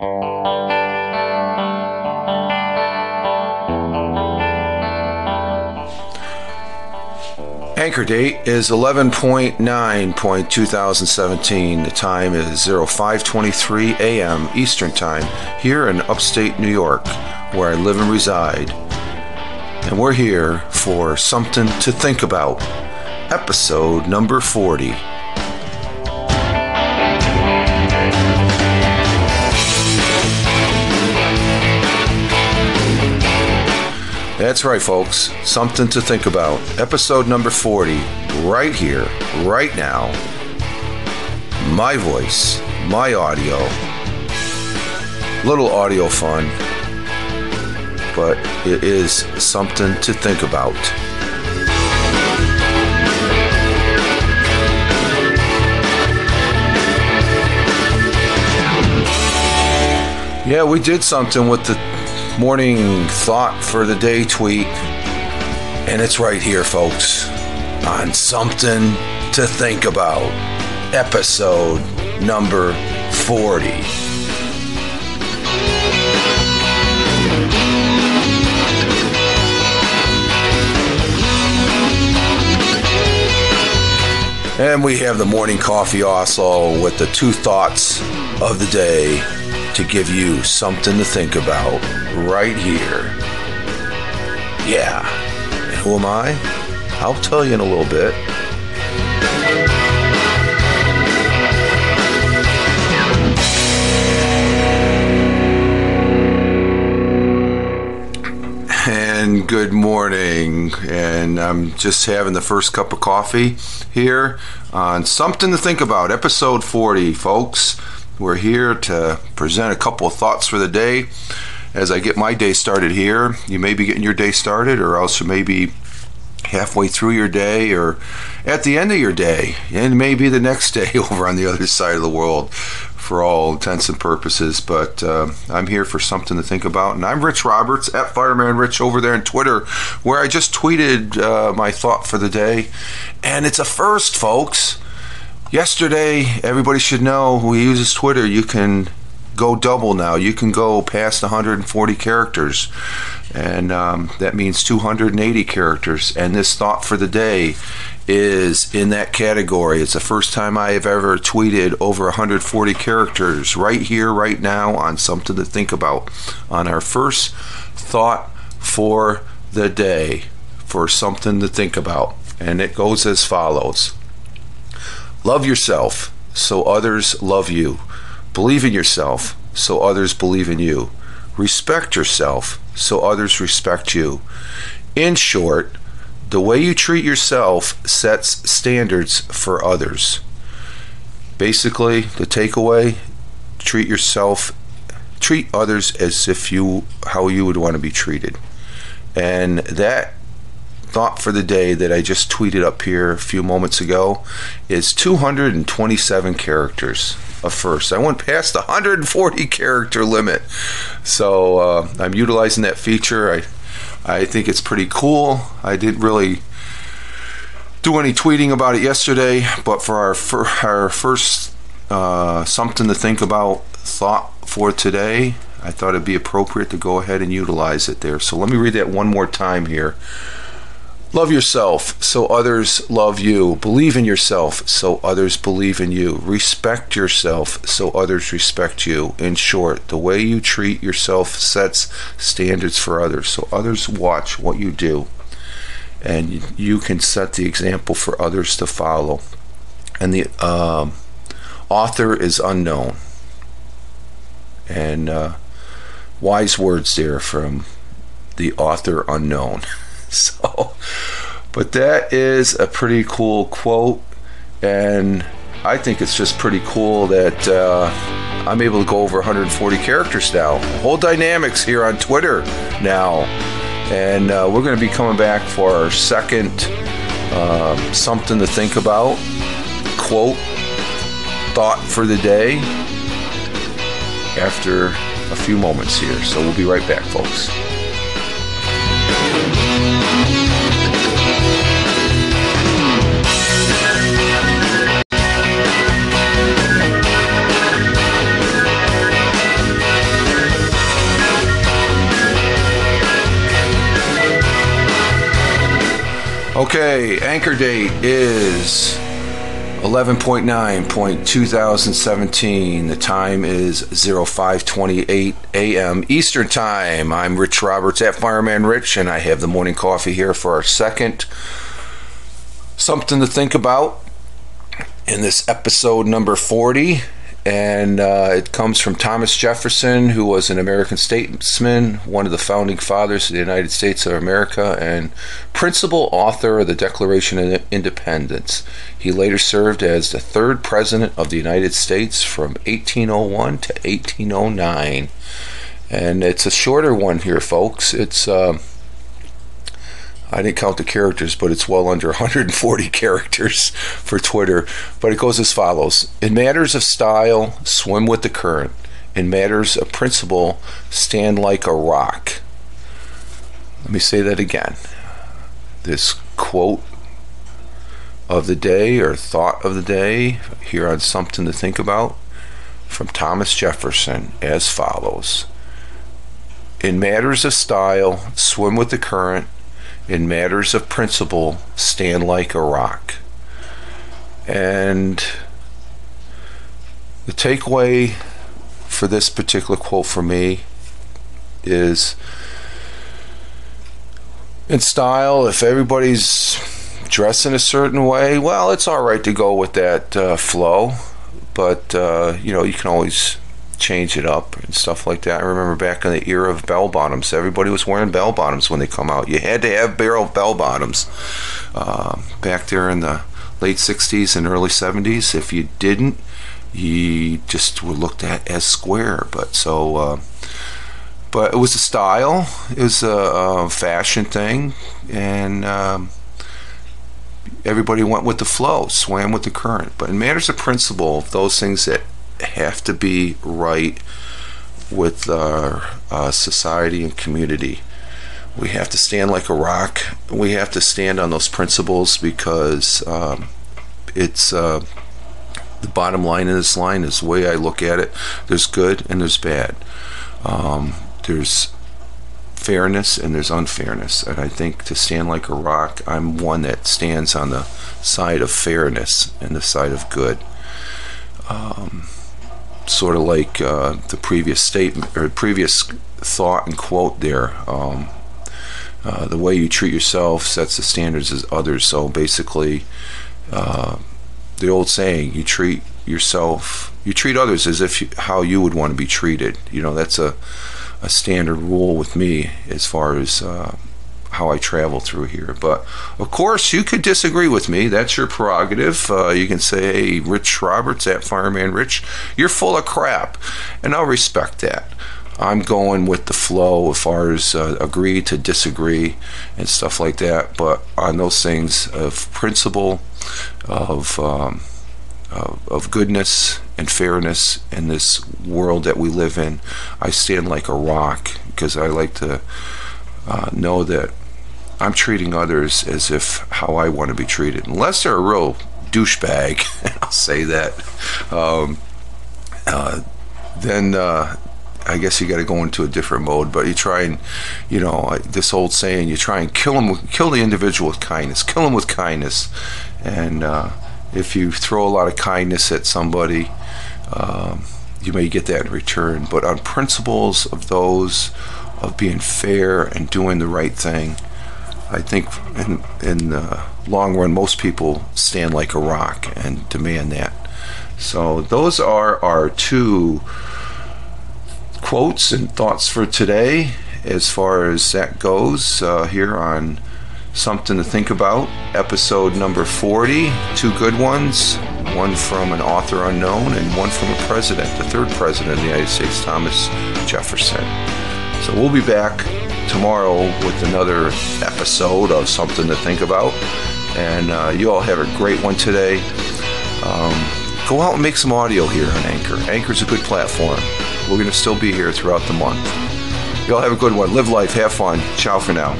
Anchor date is 11.9.2017. The time is 0523 a.m. Eastern Time here in upstate New York, where I live and reside. And we're here for Something to Think About, episode number 40. That's right, folks. Something to think about. Episode number 40, right here, right now. My voice, my audio. Little audio fun, but it is something to think about. Yeah, we did something with the morning thought for the day tweet. And it's right here, folks, on Something to Think About, episode number 40. And we have the morning coffee also with the two thoughts of the day to give you something to think about right here. Yeah. And who am I? I'll tell you in a little bit. And good morning. And I'm just having the first cup of coffee here on Something to Think About, episode 40, folks. We're here to present a couple of thoughts for the day as I get my day started here. You may be getting your day started, or else you may be halfway through your day or at the end of your day, and maybe the next day over on the other side of the world for all intents and purposes. But uh, I'm here for something to think about. And I'm Rich Roberts at Fireman Rich over there on Twitter, where I just tweeted uh, my thought for the day. And it's a first, folks. Yesterday, everybody should know who uses Twitter, you can go double now. You can go past 140 characters, and um, that means 280 characters. And this thought for the day is in that category. It's the first time I have ever tweeted over 140 characters right here, right now, on something to think about. On our first thought for the day, for something to think about. And it goes as follows Love yourself so others love you. Believe in yourself so others believe in you. Respect yourself so others respect you. In short, the way you treat yourself sets standards for others. Basically, the takeaway treat yourself treat others as if you how you would want to be treated. And that thought for the day that I just tweeted up here a few moments ago is 227 characters a first. I went past the 140 character limit, so uh, I'm utilizing that feature. I I think it's pretty cool. I didn't really do any tweeting about it yesterday, but for our for our first uh, something to think about thought for today, I thought it'd be appropriate to go ahead and utilize it there. So let me read that one more time here. Love yourself so others love you. Believe in yourself so others believe in you. Respect yourself so others respect you. In short, the way you treat yourself sets standards for others so others watch what you do and you can set the example for others to follow. And the um, author is unknown. And uh, wise words there from the author unknown. so, but that is a pretty cool quote, and I think it's just pretty cool that uh, I'm able to go over 140 characters now. Whole dynamics here on Twitter now, and uh, we're going to be coming back for our second uh, something to think about quote thought for the day after a few moments here. So we'll be right back, folks. Okay, anchor date is 11.9.2017. The time is 0528 a.m. Eastern Time. I'm Rich Roberts at Fireman Rich, and I have the morning coffee here for our second something to think about in this episode number 40 and uh, it comes from Thomas Jefferson, who was an American statesman, one of the founding fathers of the United States of America, and principal author of the Declaration of Independence. He later served as the third president of the United States from 1801 to 1809. And it's a shorter one here, folks. It's. Uh, I didn't count the characters, but it's well under 140 characters for Twitter. But it goes as follows In matters of style, swim with the current. In matters of principle, stand like a rock. Let me say that again. This quote of the day or thought of the day here on Something to Think About from Thomas Jefferson as follows In matters of style, swim with the current in matters of principle stand like a rock. And the takeaway for this particular quote for me is in style, if everybody's dressing a certain way, well, it's all right to go with that uh, flow. But, uh, you know, you can always change it up and stuff like that. I remember back in the era of bell bottoms, everybody was wearing bell bottoms when they come out. You had to have barrel bell bottoms. Uh, back there in the late 60s and early 70s, if you didn't, you just were looked at as square. But so, uh, but it was a style, it was a, a fashion thing, and um, everybody went with the flow, swam with the current. But in matters of principle, those things that have to be right with our uh, society and community. We have to stand like a rock. We have to stand on those principles because um, it's uh, the bottom line in this line is the way I look at it. There's good and there's bad. Um, there's fairness and there's unfairness. And I think to stand like a rock, I'm one that stands on the side of fairness and the side of good. Um, sort of like uh, the previous statement or previous thought and quote there. Um, uh, the way you treat yourself sets the standards as others. So basically, uh, the old saying, you treat yourself, you treat others as if you, how you would want to be treated. You know, that's a, a standard rule with me as far as uh, how I travel through here. But of course, you could disagree with me. That's your prerogative. Uh, you can say, hey, Rich Roberts at Fireman Rich, you're full of crap. And I'll respect that. I'm going with the flow as far as uh, agree to disagree and stuff like that. But on those things of principle, of, um, of, of goodness and fairness in this world that we live in, I stand like a rock because I like to uh, know that I'm treating others as if how I want to be treated, unless they're a real douchebag. I'll say that. Um, uh, then uh, I guess you got to go into a different mode. But you try and, you know, this old saying: you try and kill them, kill the individual with kindness, kill them with kindness, and uh, if you throw a lot of kindness at somebody. Um, you may get that in return, but on principles of those of being fair and doing the right thing, I think in in the long run, most people stand like a rock and demand that. So those are our two quotes and thoughts for today, as far as that goes. Uh, here on something to think about, episode number forty. Two good ones. One from an author unknown, and one from a president, the third president of the United States, Thomas Jefferson. So we'll be back tomorrow with another episode of Something to Think About. And uh, you all have a great one today. Um, go out and make some audio here on Anchor. Anchor's a good platform. We're going to still be here throughout the month. You all have a good one. Live life, have fun. Ciao for now.